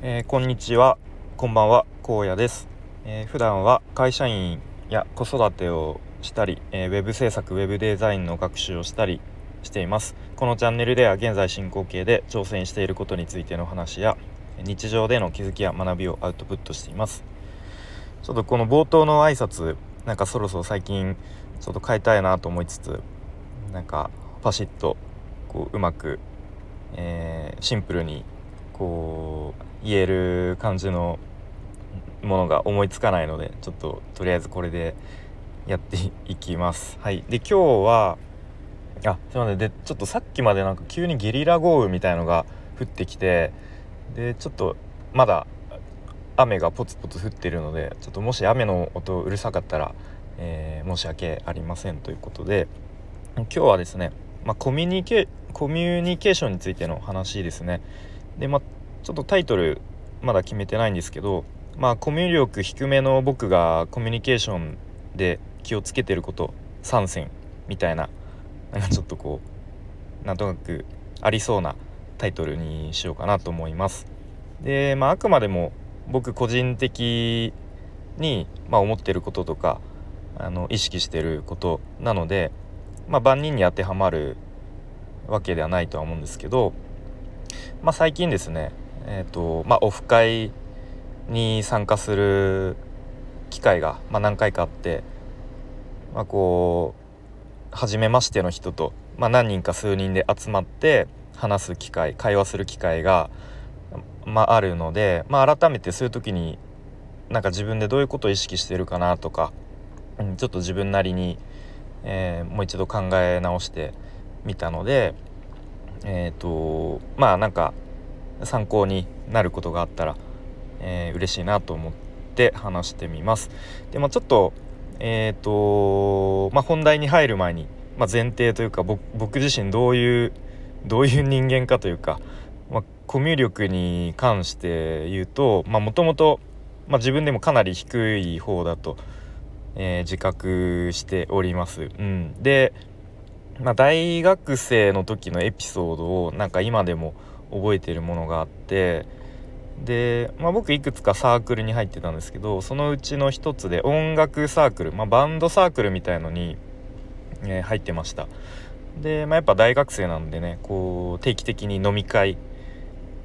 えー、こんにちは。こんばんは。荒野です、えー、普段は会社員や子育てをしたり、えー、ウェブ制作ウェブデザインの学習をしたりしています。このチャンネルでは現在進行形で挑戦していることについての話や日常での気づきや学びをアウトプットしています。ちょっとこの冒頭の挨拶なんかそろそろ最近ちょっと変えたいなと思いつつなんかパシッとこううまく、えー、シンプルにこう言える感じのものが思いつかないのでちょっととりあえずこれでやっていきます。はい、で今日はあすいませんでちょっとさっきまでなんか急にゲリラ豪雨みたいのが降ってきてでちょっとまだ雨がポツポツ降ってるのでちょっともし雨の音うるさかったら、えー、申し訳ありませんということで今日はですね、まあ、コミュニケコミュニケーションについての話ですね。でまあちょっとタイトルまだ決めてないんですけどまあコミュ力低めの僕がコミュニケーションで気をつけてること3選みたいななんかちょっとこうなんとなくありそうなタイトルにしようかなと思います。でまああくまでも僕個人的に、まあ、思ってることとかあの意識してることなので、まあ、万人に当てはまるわけではないとは思うんですけど、まあ、最近ですねえーとまあ、オフ会に参加する機会が、まあ、何回かあって、まあ、こう初めましての人と、まあ、何人か数人で集まって話す機会会話する機会が、まあ、あるので、まあ、改めてそういう時になんか自分でどういうことを意識してるかなとか、うん、ちょっと自分なりに、えー、もう一度考え直してみたのでえっ、ー、とまあなんか参考になることがあったら、えー、嬉しいなと思って話してみます。でまあ、ちょっと,、えーとまあ、本題に入る前に、まあ、前提というか僕自身どういうどういう人間かというか、まあ、コミュ力に関して言うともともと自分でもかなり低い方だと、えー、自覚しております。うん、で、まあ、大学生の時のエピソードをなんか今でも覚えてるものがあってで、まあ、僕いくつかサークルに入ってたんですけどそのうちの一つで音楽サークル、まあ、バンドサークルみたいのに、えー、入ってました。で、まあ、やっぱ大学生なんでねこう定期的に飲み会、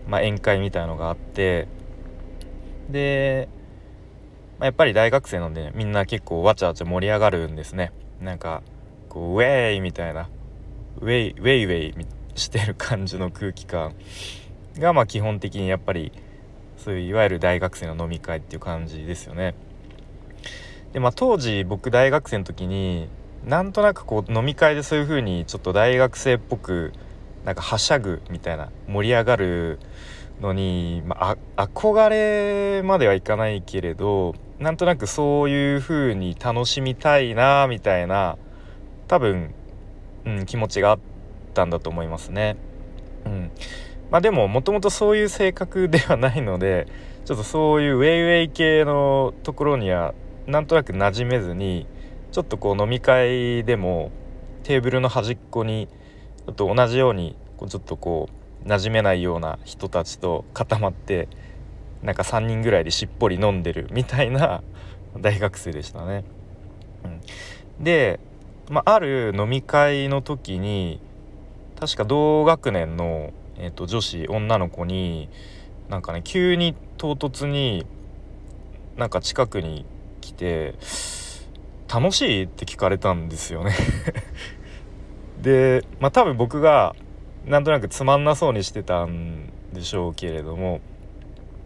まあ、宴会みたいのがあってで、まあ、やっぱり大学生なんで、ね、みんな結構わちゃわちゃ盛り上がるんですね。なんかこうウェイみたいな。ウェイウェイウェイみたいなしてる感じの空気感がまあ基本的にやっぱりそういういわゆる大学生の飲み会っていう感じですよね。でまあ当時僕大学生の時になんとなくこう飲み会でそういう風にちょっと大学生っぽくなんかはしゃぐみたいな盛り上がるのに、まあ、憧れまではいかないけれどなんとなくそういう風に楽しみたいなみたいな多分、うん、気持ちがあって。ったんだと思いますね。うんまあ、でももともとそういう性格ではないのでちょっとそういうウェイウェイ系のところにはなんとなく馴染めずにちょっとこう飲み会でもテーブルの端っこにちょっと同じようにこうちょっとこう馴染めないような人たちと固まってなんか3人ぐらいでしっぽり飲んでるみたいな大学生でしたね。うん、で、まあ、ある飲み会の時に確か同学年の、えーと、女子女の子になんかね急に唐突になんか近くに来て「楽しい?」って聞かれたんですよね でまあ多分僕がなんとなくつまんなそうにしてたんでしょうけれども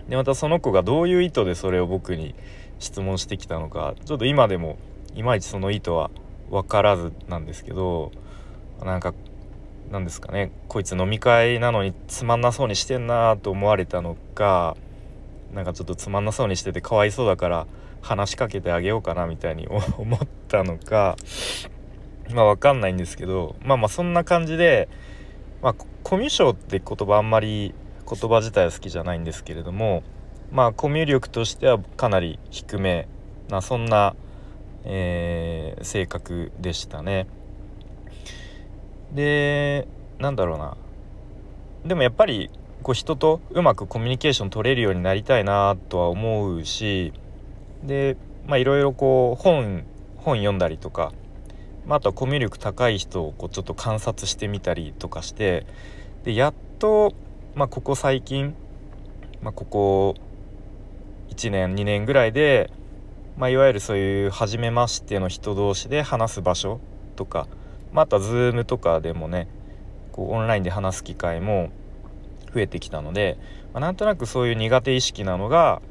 でまたその子がどういう意図でそれを僕に質問してきたのかちょっと今でもいまいちその意図は分からずなんですけどなんか何ですかねこいつ飲み会なのにつまんなそうにしてんなと思われたのかなんかちょっとつまんなそうにしててかわいそうだから話しかけてあげようかなみたいに 思ったのかまあ分かんないんですけどまあまあそんな感じで、まあ、コミュ障って言葉あんまり言葉自体は好きじゃないんですけれどもまあコミュ力としてはかなり低めなそんな、えー、性格でしたね。でなんだろうな。でもやっぱりこう人とうまくコミュニケーション取れるようになりたいなとは思うしでまあいろいろこう本本読んだりとか、まあ、あとはコミュ力高い人をこうちょっと観察してみたりとかしてでやっと、まあ、ここ最近、まあ、ここ1年2年ぐらいで、まあ、いわゆるそういう初めましての人同士で話す場所とか、まあ、あとは Zoom とかでもねこうオンラインで話す機会も増えてきたので、まあ、なんとなくそういう苦手意識なのが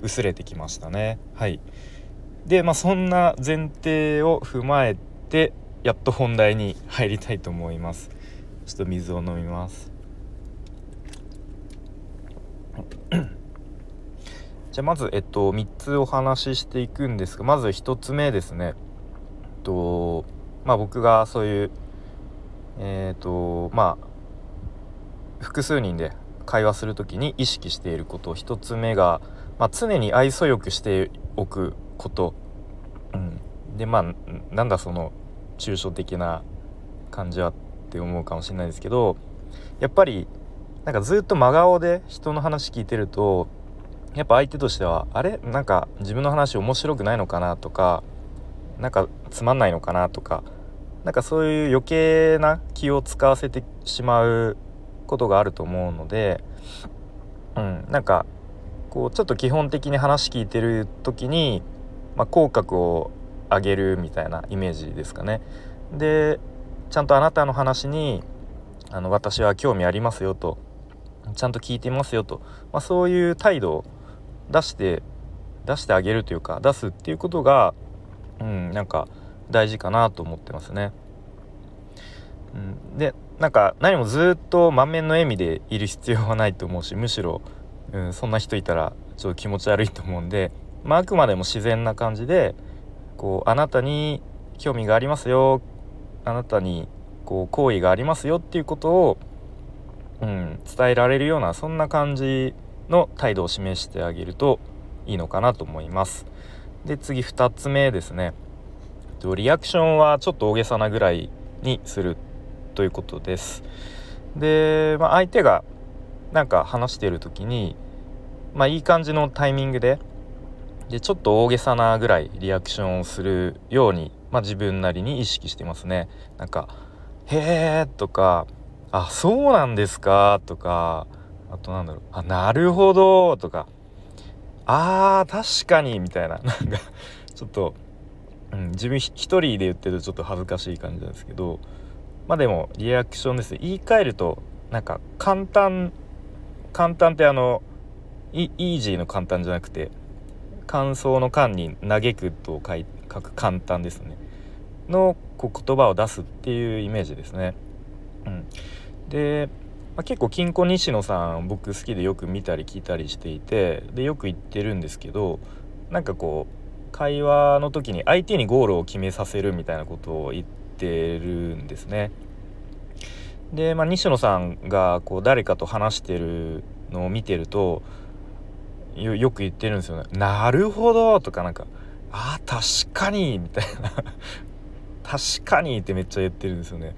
薄れてきましたね。はい。でまあそんな前提を踏まえてやっと本題に入りたいと思います。ちょっと水を飲みます。じゃあまず、えっと、3つお話ししていくんですがまず1つ目ですね、えっとまあ、僕がそういうえっ、とまあ複数人で会話する時に意識していること1つ目が、まあ、常に愛想よくしておくこと、うん、でまあなんだその抽象的な感じはって思うかもしれないですけどやっぱりなんかずっと真顔で人の話聞いてるとやっぱ相手としてはあれ？なんか自分の話面白くないのかなとかなんかつまんないのかなとかなんかそういう余計な気を使わせてしまうことがあると思うので、うん、なんかこうちょっと基本的に話聞いてる時に、まあ、口角を上げるみたいなイメージですかね。でちゃんとあなたの話にあの私は興味ありますよとちゃんと聞いてますよと、まあ、そういう態度を出して出してあげるというか出すっていうことが、うん、なんか大事かなと思ってますね。うん、でなんか何もずっと満面の笑みでいる必要はないと思うしむしろ、うん、そんな人いたらちょっと気持ち悪いと思うんで、まあ、あくまでも自然な感じでこうあなたに興味がありますよあなたにこう好意がありますよっていうことを、うん、伝えられるようなそんな感じの態度を示してあげるといいのかなと思います。で次2つ目ですねリアクションはちょっと大げさなぐらいにするということです。で、まあ、相手がなんか話してる時に、まあ、いい感じのタイミングででちょっと大げさなぐらいリアクションをするように、まあ、自分なりに意識してますね。なんか「へえ」とか「あそうなんですか」とかあとなんだろう「あなるほど」とか「あー確かに」みたいな。なんかちょっと、うん、自分一人で言ってるとちょっと恥ずかしい感じなんですけどまあでもリアクションです言い換えるとなんか簡単簡単ってあのイージーの簡単じゃなくて感想の間に嘆くと書い書く簡単ですね。のこう言葉を出すっていうイメージですね。うん、で、まあ、結構金庫西野さん僕好きでよく見たり聞いたりしていてでよく言ってるんですけどなんかこう会話の時に相手にゴールを決めさせるみたいなことを言ってるんですね。で、まあ、西野さんがこう誰かと話してるのを見てるとよく言ってるんですよね。なるほどとかなんか「あ確かに」みたいな「確かに」ってめっちゃ言ってるんですよね。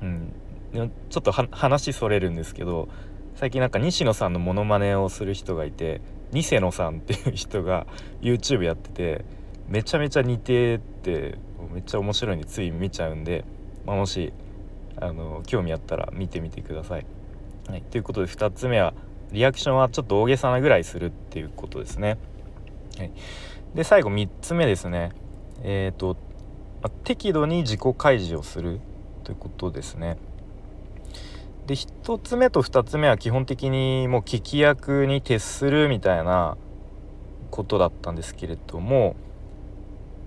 うん、ちょっと話それるんですけど最近なんか西野さんのモノマネをする人がいてニセノさんっていう人が YouTube やっててめちゃめちゃ似ててめっちゃ面白いんでつい見ちゃうんで、まあ、もしあの興味あったら見てみてください。はい、ということで2つ目はリアクションはちょっと大げさなぐらいするっていうことですね。はい、で最後3つ目ですね。えっ、ー、と適度に自己開示をするということですね。で1つ目と2つ目は基本的にもう聞き役に徹するみたいなことだったんですけれども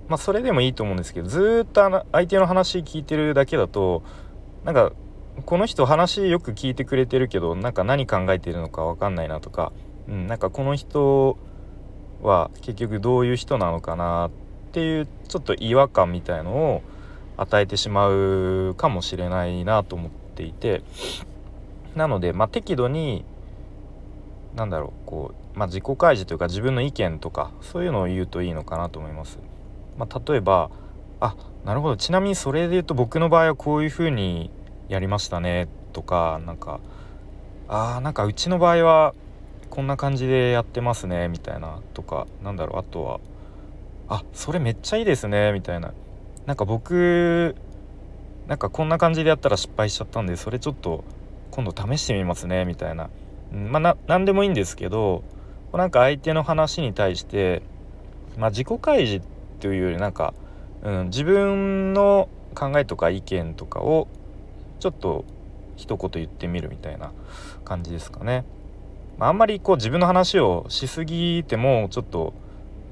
まあそれでもいいと思うんですけどずっと相手の話聞いてるだけだとなんかこの人話よく聞いてくれてるけどなんか何考えてるのか分かんないなとか、うん、なんかこの人は結局どういう人なのかなっていうちょっと違和感みたいのを与えてしまうかもしれないなと思ってていてなので、まあ、適度に何だろうこう、まあ、自己開示というか自分の意見とかそういうのを言うといいのかなと思います。まあ、例えばあなるほどちなみにそれで言うと僕の場合はこういうふうにやりましたねとかなんかあーなんかうちの場合はこんな感じでやってますねみたいなとかなんだろうあとはあそれめっちゃいいですねみたいななんか僕なんかこんな感じでやったら失敗しちゃったんでそれちょっと今度試してみますねみたいな、うん、まあ何でもいいんですけどなんか相手の話に対して、まあ、自己開示というよりなんか、うん、自分の考えとか意見とかをちょっと一言言ってみるみたいな感じですかね。まあ、あんまりこう自分の話をしすぎてもちょっと、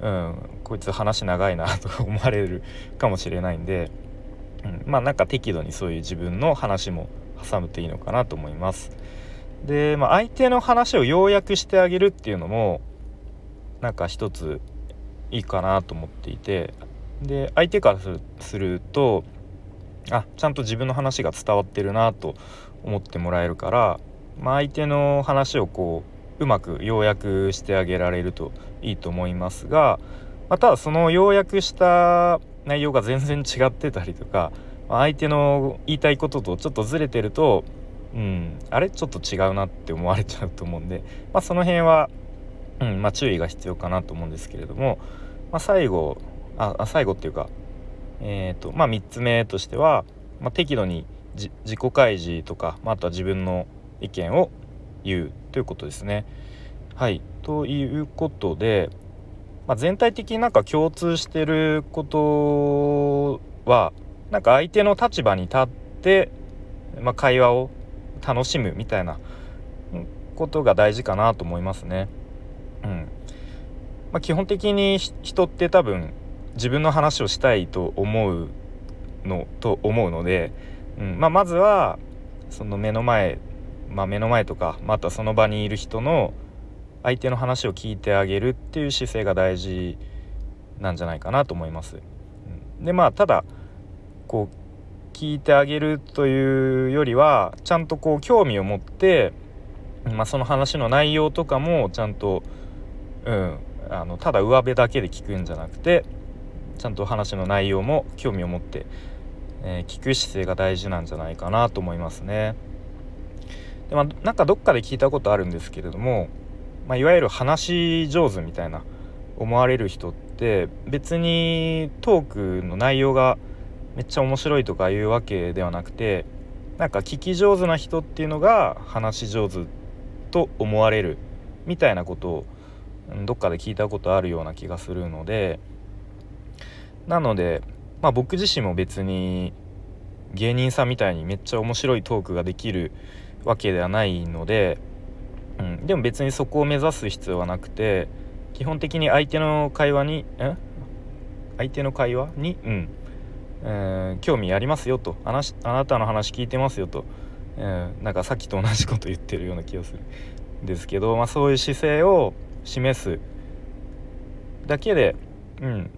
うん、こいつ話長いなとか思われるかもしれないんで、うん、まあなんか適度にそういう自分の話も挟むといいのかなと思います。で、まあ、相手の話を要約してあげるっていうのもなんか一ついいかなと思っていてで相手からするとあちゃんと自分の話が伝わってるなと思ってもらえるから、まあ、相手の話をこううまく要約してあげられるといいと思いますが、まあ、ただその要約した内容が全然違ってたりとか相手の言いたいこととちょっとずれてると、うん、あれちょっと違うなって思われちゃうと思うんで、まあ、その辺は、うんまあ、注意が必要かなと思うんですけれども、まあ、最後あ最後っていうか、えーとまあ、3つ目としては、まあ、適度に自己開示とか、まあ、あとは自分の意見を言うということですね。はいということで、まあ、全体的になんか共通してることはなんか相手の立場に立って、まあ、会話を楽しむみたいなことが大事かなと思いますね。うんまあ、基本的に人って多分自分の話をしたいと思うのと思うので、うんまあ、まずはその目の前、まあ、目の前とかまたその場にいる人の相手の話を聞いてあげるっていう姿勢が大事なんじゃないかなと思います。でまあただこう聞いてあげるというよりはちゃんとこう興味を持って、まあ、その話の内容とかもちゃんと、うん、あのただ上辺だけで聞くんじゃなくてちゃんと話の内容も興味を持って、えー、聞く姿勢が大事なんじゃないかなと思いますね。でまあ、なんかどっかで聞いたことあるんですけれども、まあ、いわゆる話上手みたいな思われる人って別にトークの内容がめっちゃ面白いとかいうわけではなくてなんか聞き上手な人っていうのが話し上手と思われるみたいなことをどっかで聞いたことあるような気がするのでなので、まあ、僕自身も別に芸人さんみたいにめっちゃ面白いトークができるわけではないので、うん、でも別にそこを目指す必要はなくて基本的に相手の会話にん相手の会話に？うん。えー、興味ありますよと。あなあなたの話聞いてますよと、えー、なんかさっきと同じこと言ってるような気がするんですけど、まあ、そういう姿勢を示すだけで、うん。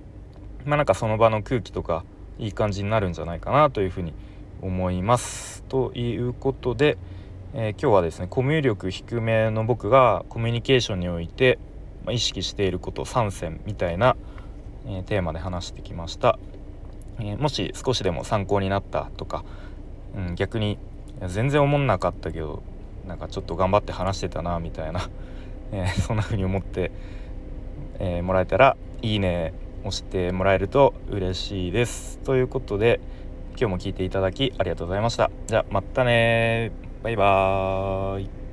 まあ、なんかその場の空気とかいい感じになるんじゃないかなというふうに思います。ということで、えー、今日はですねコミュ力低めの僕がコミュニケーションにおいて、まあ、意識していること3選みたいな、えー、テーマで話してきました。えー、もし少しでも参考になったとか、うん、逆に全然思んなかったけどなんかちょっと頑張って話してたなみたいな、えー、そんな風に思って、え、もらえたらいいね押してもらえると嬉しいです。ということで今日も聞いていただきありがとうございました。じゃあまたねバイバーイ。